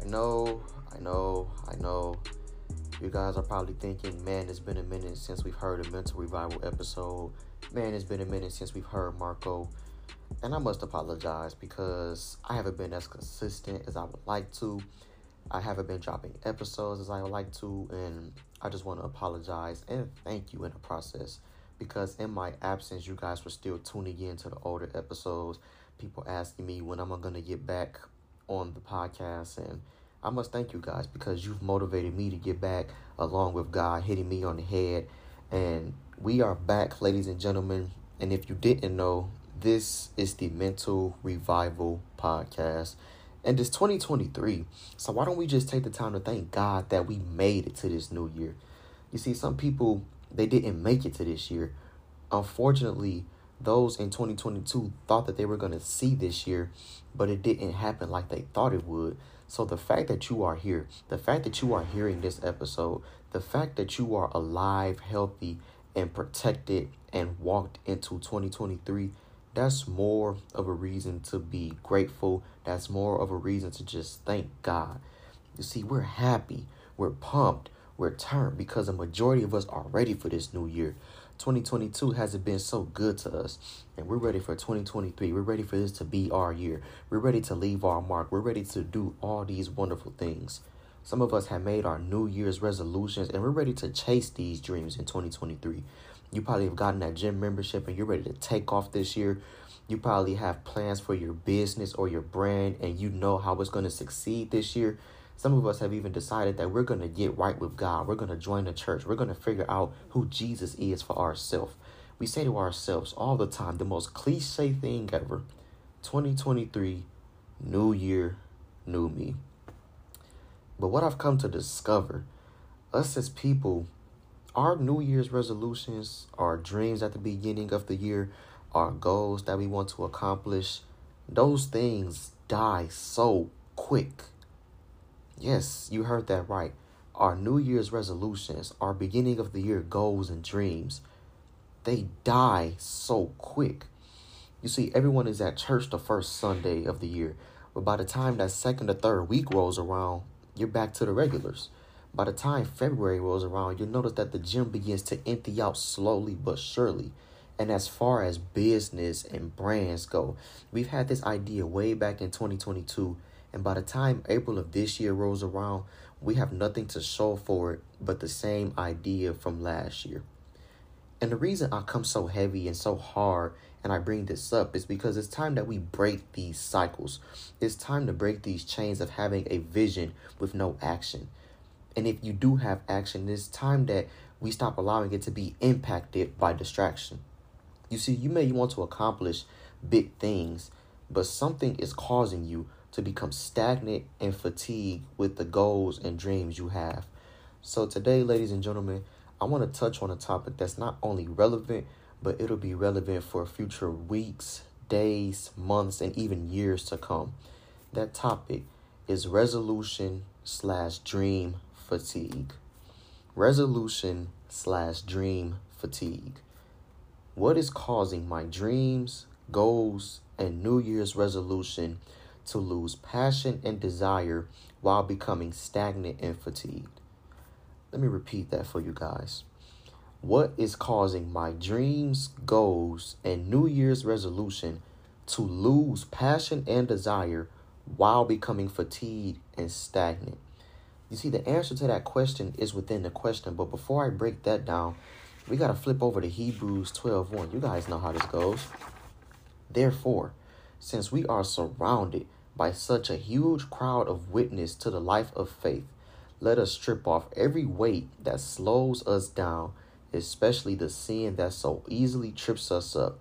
I know, I know, I know. You guys are probably thinking, man, it's been a minute since we've heard a mental revival episode. Man, it's been a minute since we've heard Marco. And I must apologize because I haven't been as consistent as I would like to. I haven't been dropping episodes as I would like to. And I just want to apologize and thank you in the process because in my absence, you guys were still tuning in to the older episodes. People asking me when I'm going to get back on the podcast. And I must thank you guys because you've motivated me to get back along with God hitting me on the head. And we are back, ladies and gentlemen. And if you didn't know, this is the Mental Revival Podcast. And it's 2023. So why don't we just take the time to thank God that we made it to this new year? You see, some people, they didn't make it to this year. Unfortunately, those in 2022 thought that they were going to see this year, but it didn't happen like they thought it would. So the fact that you are here, the fact that you are hearing this episode, the fact that you are alive, healthy, and protected and walked into 2023, that's more of a reason to be grateful. That's more of a reason to just thank God. You see, we're happy, we're pumped, we're turned because a majority of us are ready for this new year. 2022 hasn't been so good to us, and we're ready for 2023. We're ready for this to be our year. We're ready to leave our mark. We're ready to do all these wonderful things. Some of us have made our New Year's resolutions, and we're ready to chase these dreams in 2023. You probably have gotten that gym membership and you're ready to take off this year. You probably have plans for your business or your brand, and you know how it's going to succeed this year. Some of us have even decided that we're going to get right with God. We're going to join the church. We're going to figure out who Jesus is for ourselves. We say to ourselves all the time the most cliche thing ever 2023, new year, new me. But what I've come to discover, us as people, our New Year's resolutions, our dreams at the beginning of the year, our goals that we want to accomplish, those things die so quick. Yes, you heard that right. Our New Year's resolutions, our beginning of the year goals and dreams, they die so quick. You see, everyone is at church the first Sunday of the year, but by the time that second or third week rolls around, you're back to the regulars. By the time February rolls around, you'll notice that the gym begins to empty out slowly but surely. And as far as business and brands go, we've had this idea way back in 2022 and by the time April of this year rolls around, we have nothing to show for it but the same idea from last year. And the reason I come so heavy and so hard and I bring this up is because it's time that we break these cycles. It's time to break these chains of having a vision with no action. And if you do have action, it's time that we stop allowing it to be impacted by distraction. You see, you may want to accomplish big things, but something is causing you to become stagnant and fatigued with the goals and dreams you have. So, today, ladies and gentlemen, I want to touch on a topic that's not only relevant, but it'll be relevant for future weeks, days, months, and even years to come. That topic is resolution slash dream fatigue. Resolution slash dream fatigue. What is causing my dreams, goals, and New Year's resolution to lose passion and desire while becoming stagnant and fatigued. Let me repeat that for you guys. What is causing my dreams, goals, and New Year's resolution to lose passion and desire while becoming fatigued and stagnant? You see, the answer to that question is within the question, but before I break that down, we got to flip over to Hebrews 12 1. You guys know how this goes. Therefore, since we are surrounded by such a huge crowd of witness to the life of faith, let us strip off every weight that slows us down, especially the sin that so easily trips us up,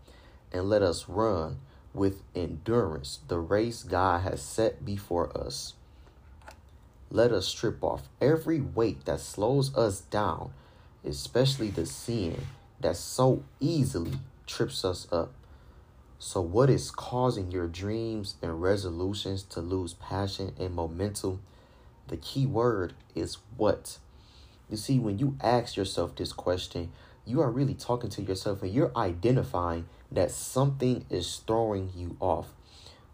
and let us run with endurance the race God has set before us. Let us strip off every weight that slows us down, especially the sin that so easily trips us up so, what is causing your dreams and resolutions to lose passion and momentum? The key word is what. You see, when you ask yourself this question, you are really talking to yourself and you're identifying that something is throwing you off.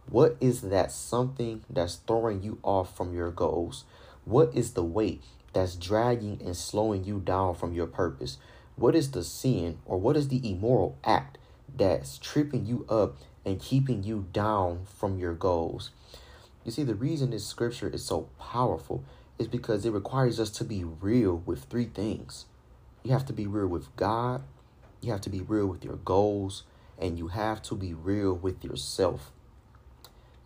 What is that something that's throwing you off from your goals? What is the weight that's dragging and slowing you down from your purpose? What is the sin or what is the immoral act that's tripping you up and keeping you down from your goals? You see, the reason this scripture is so powerful is because it requires us to be real with three things. You have to be real with God, you have to be real with your goals, and you have to be real with yourself.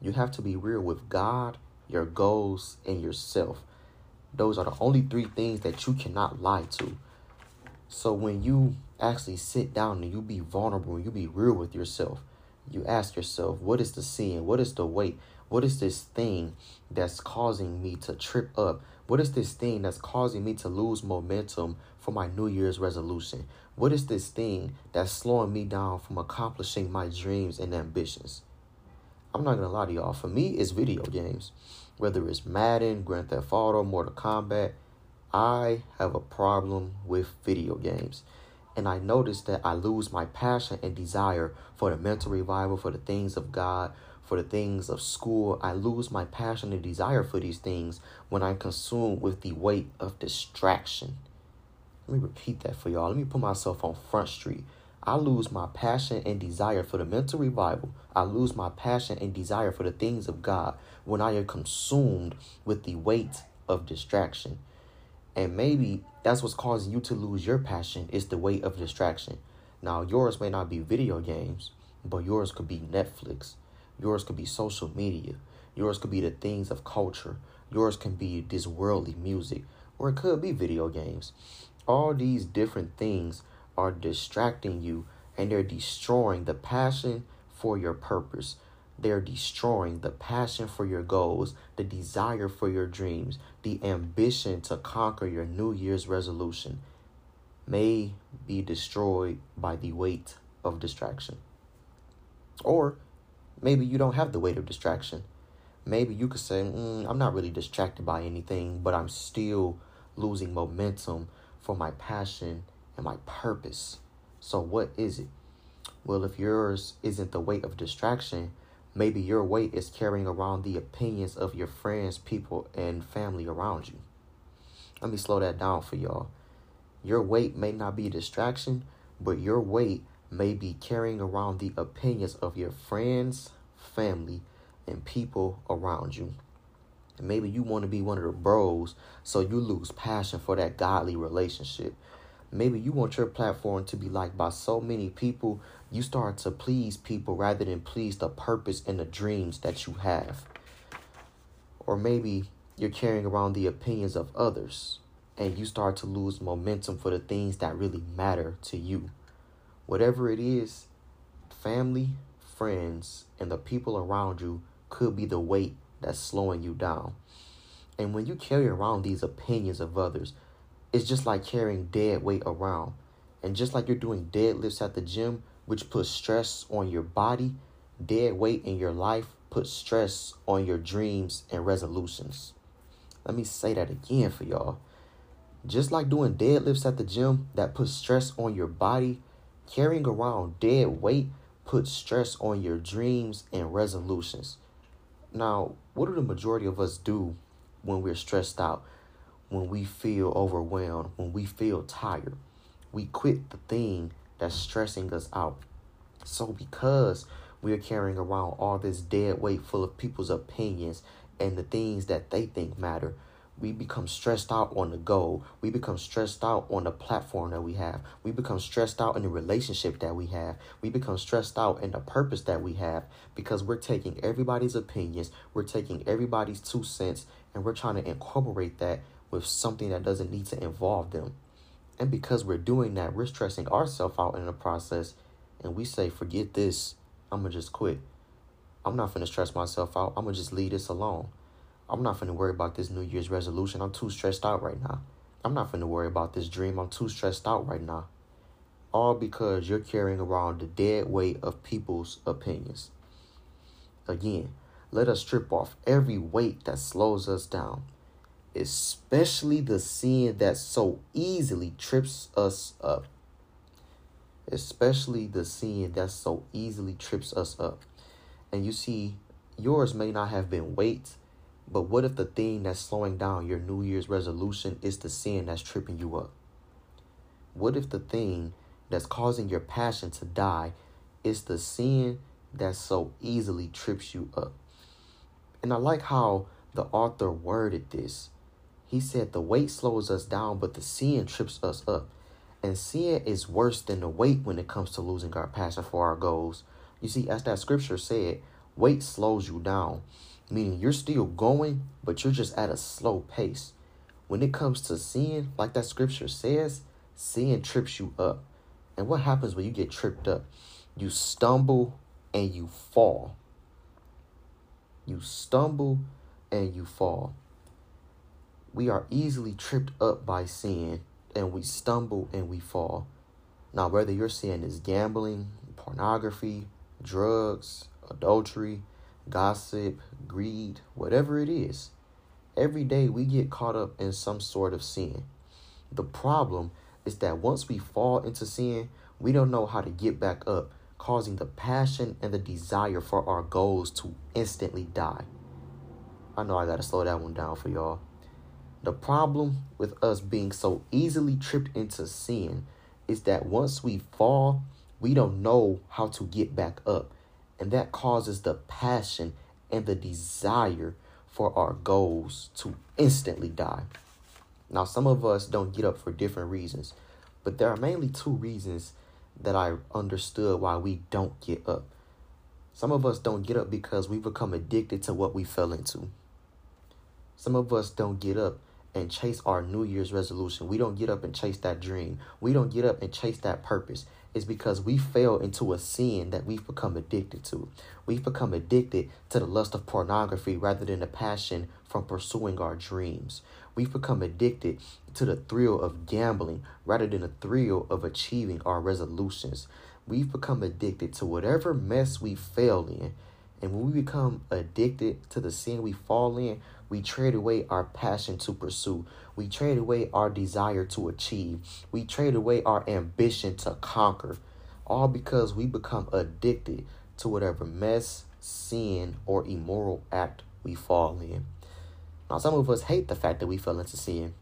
You have to be real with God, your goals, and yourself. Those are the only three things that you cannot lie to. So when you actually sit down and you be vulnerable and you be real with yourself, you ask yourself, what is the sin? What is the weight? What is this thing that's causing me to trip up? What is this thing that's causing me to lose momentum for my New Year's resolution? What is this thing that's slowing me down from accomplishing my dreams and ambitions? I'm not gonna lie to y'all. For me, it's video games. Whether it's Madden, Grand Theft Auto, Mortal Kombat, I have a problem with video games. And I notice that I lose my passion and desire for the mental revival, for the things of God, for the things of school. I lose my passion and desire for these things when I'm consumed with the weight of distraction. Let me repeat that for y'all. Let me put myself on Front Street. I lose my passion and desire for the mental revival. I lose my passion and desire for the things of God when I am consumed with the weight of distraction. And maybe that's what's causing you to lose your passion is the weight of distraction. Now, yours may not be video games, but yours could be Netflix. Yours could be social media. Yours could be the things of culture. Yours can be this worldly music, or it could be video games. All these different things are distracting you and they're destroying the passion for your purpose. They're destroying the passion for your goals, the desire for your dreams, the ambition to conquer your New Year's resolution may be destroyed by the weight of distraction. Or Maybe you don't have the weight of distraction. Maybe you could say, mm, I'm not really distracted by anything, but I'm still losing momentum for my passion and my purpose. So, what is it? Well, if yours isn't the weight of distraction, maybe your weight is carrying around the opinions of your friends, people, and family around you. Let me slow that down for y'all. Your weight may not be a distraction, but your weight may be carrying around the opinions of your friends, family, and people around you. And maybe you want to be one of the bros, so you lose passion for that godly relationship. Maybe you want your platform to be liked by so many people, you start to please people rather than please the purpose and the dreams that you have. Or maybe you're carrying around the opinions of others and you start to lose momentum for the things that really matter to you. Whatever it is, family, friends, and the people around you could be the weight that's slowing you down. And when you carry around these opinions of others, it's just like carrying dead weight around. And just like you're doing deadlifts at the gym, which puts stress on your body, dead weight in your life puts stress on your dreams and resolutions. Let me say that again for y'all. Just like doing deadlifts at the gym that puts stress on your body, Carrying around dead weight puts stress on your dreams and resolutions. Now, what do the majority of us do when we're stressed out, when we feel overwhelmed, when we feel tired? We quit the thing that's stressing us out. So, because we're carrying around all this dead weight full of people's opinions and the things that they think matter, we become stressed out on the goal. We become stressed out on the platform that we have. We become stressed out in the relationship that we have. We become stressed out in the purpose that we have because we're taking everybody's opinions, we're taking everybody's two cents, and we're trying to incorporate that with something that doesn't need to involve them. And because we're doing that, we're stressing ourselves out in the process, and we say, forget this, I'm gonna just quit. I'm not gonna stress myself out, I'm gonna just leave this alone. I'm not going to worry about this New Year's resolution. I'm too stressed out right now. I'm not going to worry about this dream. I'm too stressed out right now. All because you're carrying around the dead weight of people's opinions. Again, let us strip off every weight that slows us down, especially the sin that so easily trips us up. Especially the sin that so easily trips us up. And you see, yours may not have been weight, but what if the thing that's slowing down your New Year's resolution is the sin that's tripping you up? What if the thing that's causing your passion to die is the sin that so easily trips you up? And I like how the author worded this. He said the weight slows us down, but the sin trips us up. And sin is worse than the weight when it comes to losing our passion for our goals. You see, as that scripture said, weight slows you down, meaning you're still going, but you're just at a slow pace. When it comes to sin, like that scripture says, sin trips you up. And what happens when you get tripped up? You stumble and you fall. You stumble and you fall. We are easily tripped up by sin and we stumble and we fall. Now, whether your sin is gambling, pornography, drugs, adultery, gossip, greed, whatever it is, every day we get caught up in some sort of sin. The problem is that once we fall into sin, we don't know how to get back up, causing the passion and the desire for our goals to instantly die. I know I got to slow that one down for y'all. The problem with us being so easily tripped into sin is that once we fall, we don't know how to get back up. And that causes the passion and the desire for our goals to instantly die. Now, some of us don't get up for different reasons, but there are mainly two reasons that I understood why we don't get up. Some of us don't get up because we become addicted to what we fell into. Some of us don't get up and chase our New Year's resolution. We don't get up and chase that dream. We don't get up and chase that purpose. It's because we fell into a sin that we've become addicted to. We've become addicted to the lust of pornography rather than the passion from pursuing our dreams. We've become addicted to the thrill of gambling rather than the thrill of achieving our resolutions. We've become addicted to whatever mess we fail in. And when we become addicted to the sin we fall in, we trade away our passion to pursue. We trade away our desire to achieve. We trade away our ambition to conquer. All because we become addicted to whatever mess, sin, or immoral act we fall in. Now, some of us hate the fact that we fell into sin.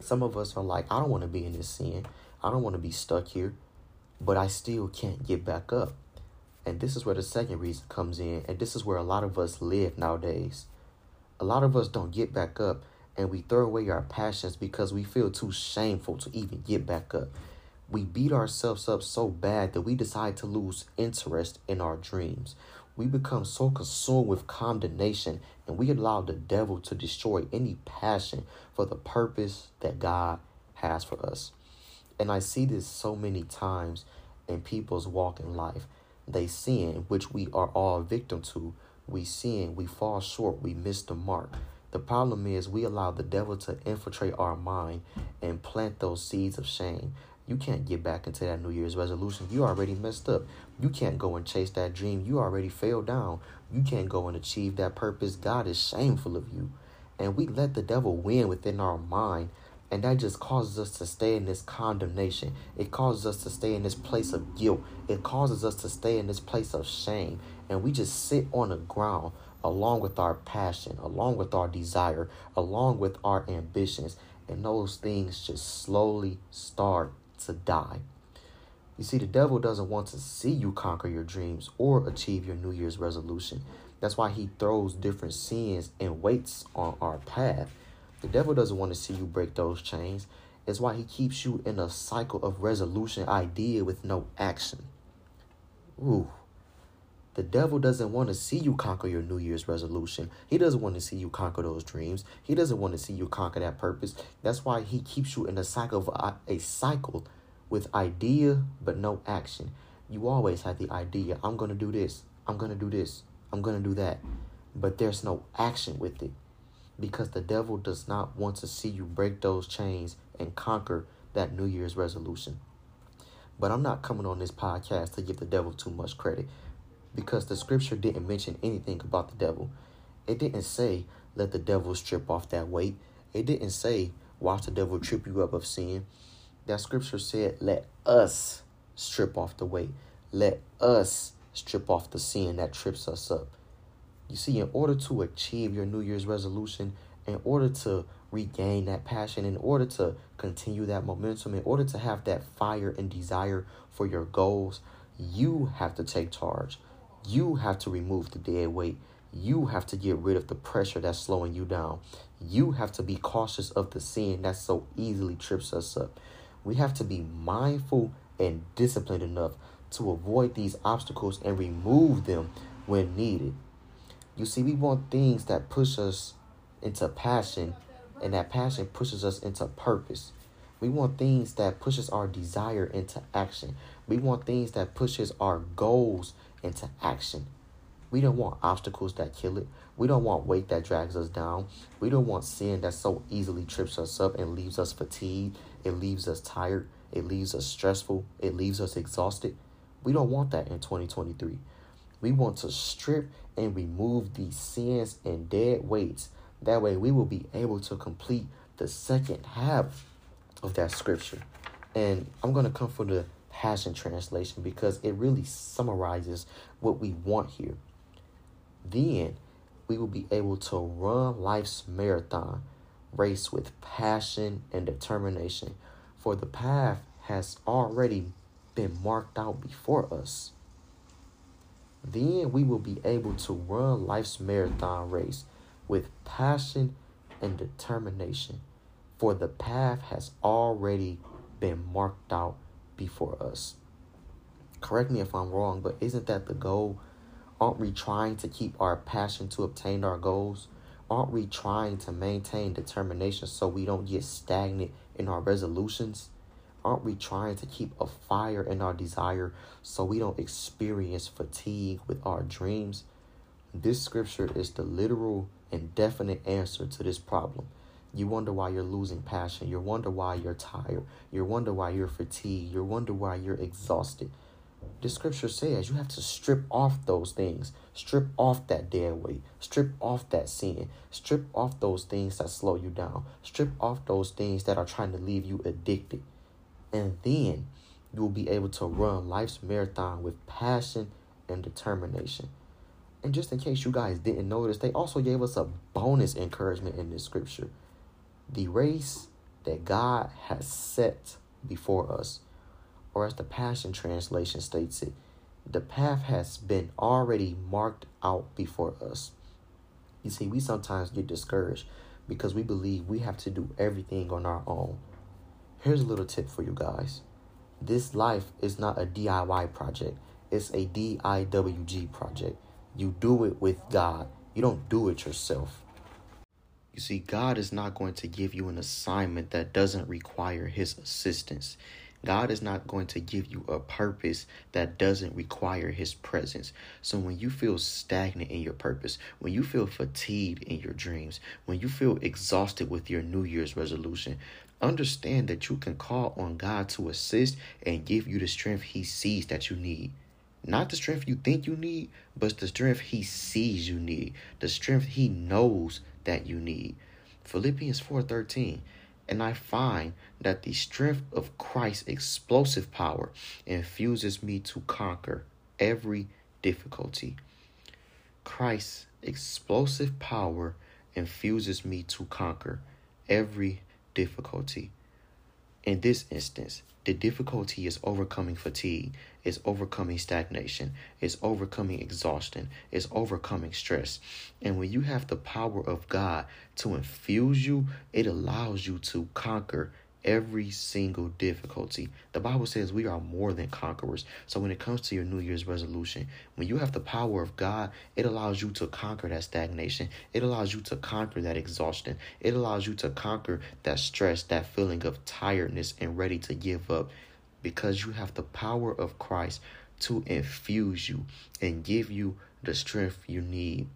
Some of us are like, I don't want to be in this sin. I don't want to be stuck here. But I still can't get back up. And this is where the second reason comes in. And this is where a lot of us live nowadays. A lot of us don't get back up and we throw away our passions because we feel too shameful to even get back up. We beat ourselves up so bad that we decide to lose interest in our dreams. We become so consumed with condemnation and we allow the devil to destroy any passion for the purpose that God has for us. And I see this so many times in people's walk in life. They sin, which we are all victim to, we sin, we fall short, we miss the mark. The problem is we allow the devil to infiltrate our mind and plant those seeds of shame. You can't get back into that New Year's resolution. You already messed up. You can't go and chase that dream. You already fell down. You can't go and achieve that purpose. God is shameful of you. And we let the devil win within our mind and that just causes us to stay in this condemnation. It causes us to stay in this place of guilt. It causes us to stay in this place of shame. And we just sit on the ground along with our passion, along with our desire, along with our ambitions. And those things just slowly start to die. You see, the devil doesn't want to see you conquer your dreams or achieve your New Year's resolution. That's why he throws different sins and weights on our path the devil doesn't want to see you break those chains. It's why he keeps you in a cycle of resolution idea with no action. Ooh. The devil doesn't want to see you conquer your New Year's resolution. He doesn't want to see you conquer those dreams. He doesn't want to see you conquer that purpose. That's why he keeps you in a cycle of uh, a cycle with idea but no action. You always have the idea, I'm going to do this. I'm going to do this. I'm going to do that. But there's no action with it because the devil does not want to see you break those chains and conquer that New Year's resolution. But I'm not coming on this podcast to give the devil too much credit because the scripture didn't mention anything about the devil. It didn't say, let the devil strip off that weight. It didn't say, watch the devil trip you up of sin. That scripture said, let us strip off the weight. Let us strip off the sin that trips us up. You see, in order to achieve your New Year's resolution, in order to regain that passion, in order to continue that momentum, in order to have that fire and desire for your goals, you have to take charge. You have to remove the dead weight. You have to get rid of the pressure that's slowing you down. You have to be cautious of the sin that so easily trips us up. We have to be mindful and disciplined enough to avoid these obstacles and remove them when needed. You see, we want things that push us into passion, and that passion pushes us into purpose. We want things that pushes our desire into action. We want things that pushes our goals into action. We don't want obstacles that kill it. We don't want weight that drags us down. We don't want sin that so easily trips us up and leaves us fatigued. It leaves us tired. It leaves us stressful. It leaves us exhausted. We don't want that in 2023. We want to strip and remove these sins and dead weights. That way, we will be able to complete the second half of that scripture. And I'm going to come from the Passion Translation because it really summarizes what we want here. Then we will be able to run life's marathon race with passion and determination, for the path has already been marked out before us. Then we will be able to run life's marathon race with passion and determination, for the path has already been marked out before us. Correct me if I'm wrong, but isn't that the goal? Aren't we trying to keep our passion to obtain our goals? Aren't we trying to maintain determination so we don't get stagnant in our resolutions? Aren't we trying to keep a fire in our desire so we don't experience fatigue with our dreams? This scripture is the literal and definite answer to this problem. You wonder why you're losing passion. You wonder why you're tired. You wonder why you're fatigued. You wonder why you're exhausted. The scripture says you have to strip off those things. Strip off that dead weight. Strip off that sin. Strip off those things that slow you down. Strip off those things that are trying to leave you addicted. And then you will be able to run life's marathon with passion and determination. And just in case you guys didn't notice, they also gave us a bonus encouragement in this scripture. The race that God has set before us, or as the Passion Translation states it, the path has been already marked out before us. You see, we sometimes get discouraged because we believe we have to do everything on our own. Here's a little tip for you guys this life is not a DIY project, it's a DIWG project. You do it with God, you don't do it yourself. You see, God is not going to give you an assignment that doesn't require His assistance. God is not going to give you a purpose that doesn't require His presence. So when you feel stagnant in your purpose, when you feel fatigued in your dreams, when you feel exhausted with your New Year's resolution, understand that you can call on God to assist and give you the strength He sees that you need. Not the strength you think you need, but the strength he sees you need, the strength he knows that you need. Philippians 4:13 and I find that the strength of Christ's explosive power infuses me to conquer every difficulty. Christ's explosive power infuses me to conquer every difficulty. In this instance, the difficulty is overcoming fatigue, is overcoming stagnation, is overcoming exhaustion, is overcoming stress. And when you have the power of God to infuse you, it allows you to conquer every single difficulty. The Bible says we are more than conquerors. So when it comes to your New Year's resolution, when you have the power of God, it allows you to conquer that stagnation. It allows you to conquer that exhaustion. It allows you to conquer that stress, that feeling of tiredness and ready to give up because you have the power of Christ to infuse you and give you the strength you need.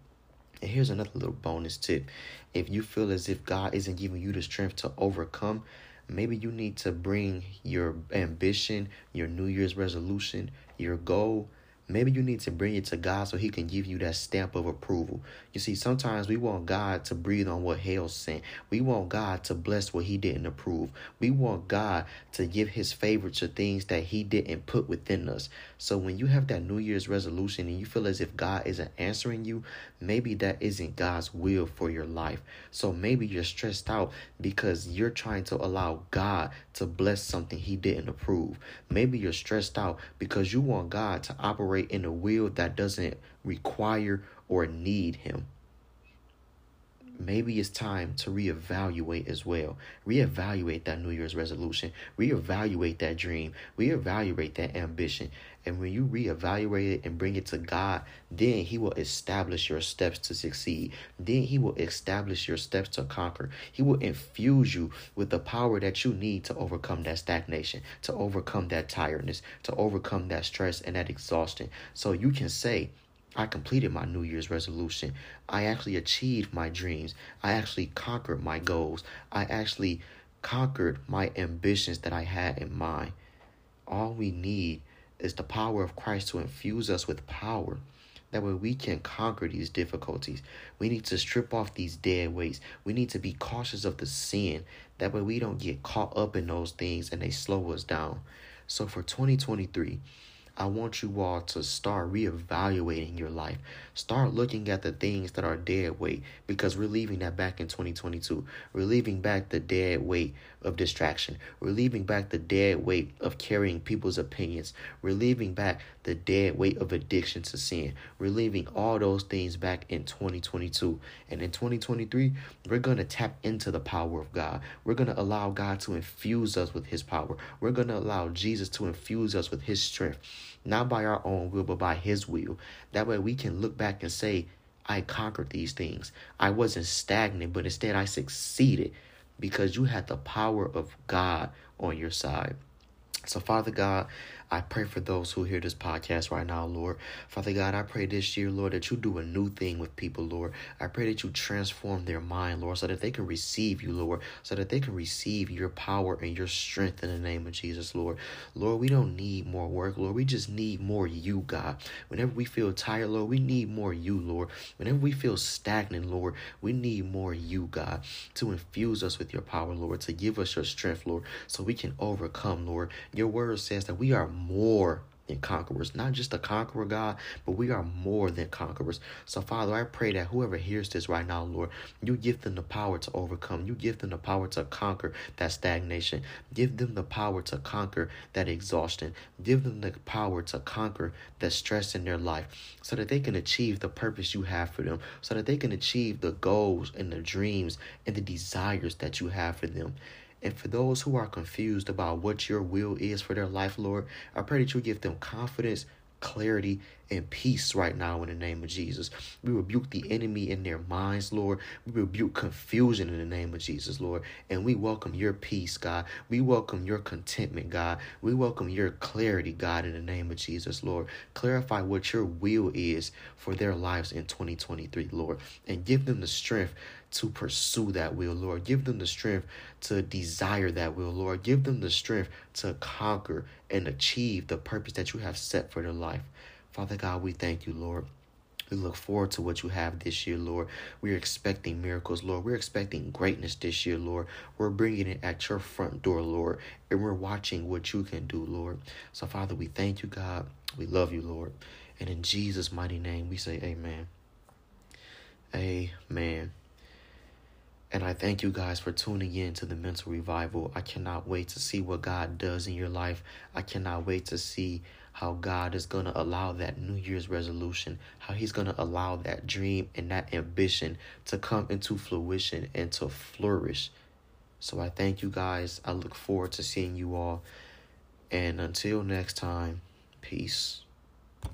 And here's another little bonus tip. If you feel as if God isn't giving you the strength to overcome, Maybe you need to bring your ambition, your New Year's resolution, your goal Maybe you need to bring it to God so He can give you that stamp of approval. You see, sometimes we want God to breathe on what hell sent. We want God to bless what He didn't approve. We want God to give His favor to things that He didn't put within us. So when you have that New Year's resolution and you feel as if God isn't answering you, maybe that isn't God's will for your life. So maybe you're stressed out because you're trying to allow God to bless something He didn't approve. Maybe you're stressed out because you want God to operate operate in a will that doesn't require or need Him. Maybe it's time to reevaluate as well. Reevaluate that New Year's resolution. Reevaluate that dream. Reevaluate that ambition. And when you reevaluate it and bring it to God, then He will establish your steps to succeed. Then He will establish your steps to conquer. He will infuse you with the power that you need to overcome that stagnation, to overcome that tiredness, to overcome that stress and that exhaustion. So you can say, I completed my New Year's resolution. I actually achieved my dreams. I actually conquered my goals. I actually conquered my ambitions that I had in mind. All we need is the power of Christ to infuse us with power. That way we can conquer these difficulties. We need to strip off these dead weights. We need to be cautious of the sin. That way we don't get caught up in those things and they slow us down. So for 2023, I want you all to start reevaluating your life. Start looking at the things that are dead weight because we're leaving that back in 2022. We're leaving back the dead weight of distraction. We're leaving back the dead weight of carrying people's opinions. We're leaving back the dead weight of addiction to sin. We're leaving all those things back in 2022. And in 2023, we're going to tap into the power of God. We're going to allow God to infuse us with his power. We're going to allow Jesus to infuse us with his strength not by our own will, but by His will. That way we can look back and say, I conquered these things. I wasn't stagnant, but instead I succeeded because you had the power of God on your side. So, Father God, I pray for those who hear this podcast right now, Lord. Father God, I pray this year, Lord, that you do a new thing with people, Lord. I pray that you transform their mind, Lord, so that they can receive you, Lord, so that they can receive your power and your strength in the name of Jesus, Lord. Lord, we don't need more work, Lord. We just need more you, God. Whenever we feel tired, Lord, we need more you, Lord. Whenever we feel stagnant, Lord, we need more you, God, to infuse us with your power, Lord, to give us your strength, Lord, so we can overcome, Lord. Your word says that we are more than conquerors. Not just a conqueror, God, but we are more than conquerors. So, Father, I pray that whoever hears this right now, Lord, you give them the power to overcome. You give them the power to conquer that stagnation. Give them the power to conquer that exhaustion. Give them the power to conquer that stress in their life so that they can achieve the purpose you have for them, so that they can achieve the goals and the dreams and the desires that you have for them. And for those who are confused about what your will is for their life, Lord, I pray that you give them confidence, clarity, and peace right now in the name of Jesus. We rebuke the enemy in their minds, Lord. We rebuke confusion in the name of Jesus, Lord. And we welcome your peace, God. We welcome your contentment, God. We welcome your clarity, God, in the name of Jesus, Lord. Clarify what your will is for their lives in 2023, Lord. And give them the strength to pursue that will, Lord. Give them the strength to desire that will, Lord. Give them the strength to conquer and achieve the purpose that you have set for their life. Father God, we thank you, Lord. We look forward to what you have this year, Lord. We're expecting miracles, Lord. We're expecting greatness this year, Lord. We're bringing it at your front door, Lord. And we're watching what you can do, Lord. So, Father, we thank you, God. We love you, Lord. And in Jesus' mighty name, we say amen. Amen. And I thank you guys for tuning in to the mental revival. I cannot wait to see what God does in your life. I cannot wait to see how God is going to allow that New Year's resolution, how He's going to allow that dream and that ambition to come into fruition and to flourish. So I thank you guys. I look forward to seeing you all. And until next time, peace.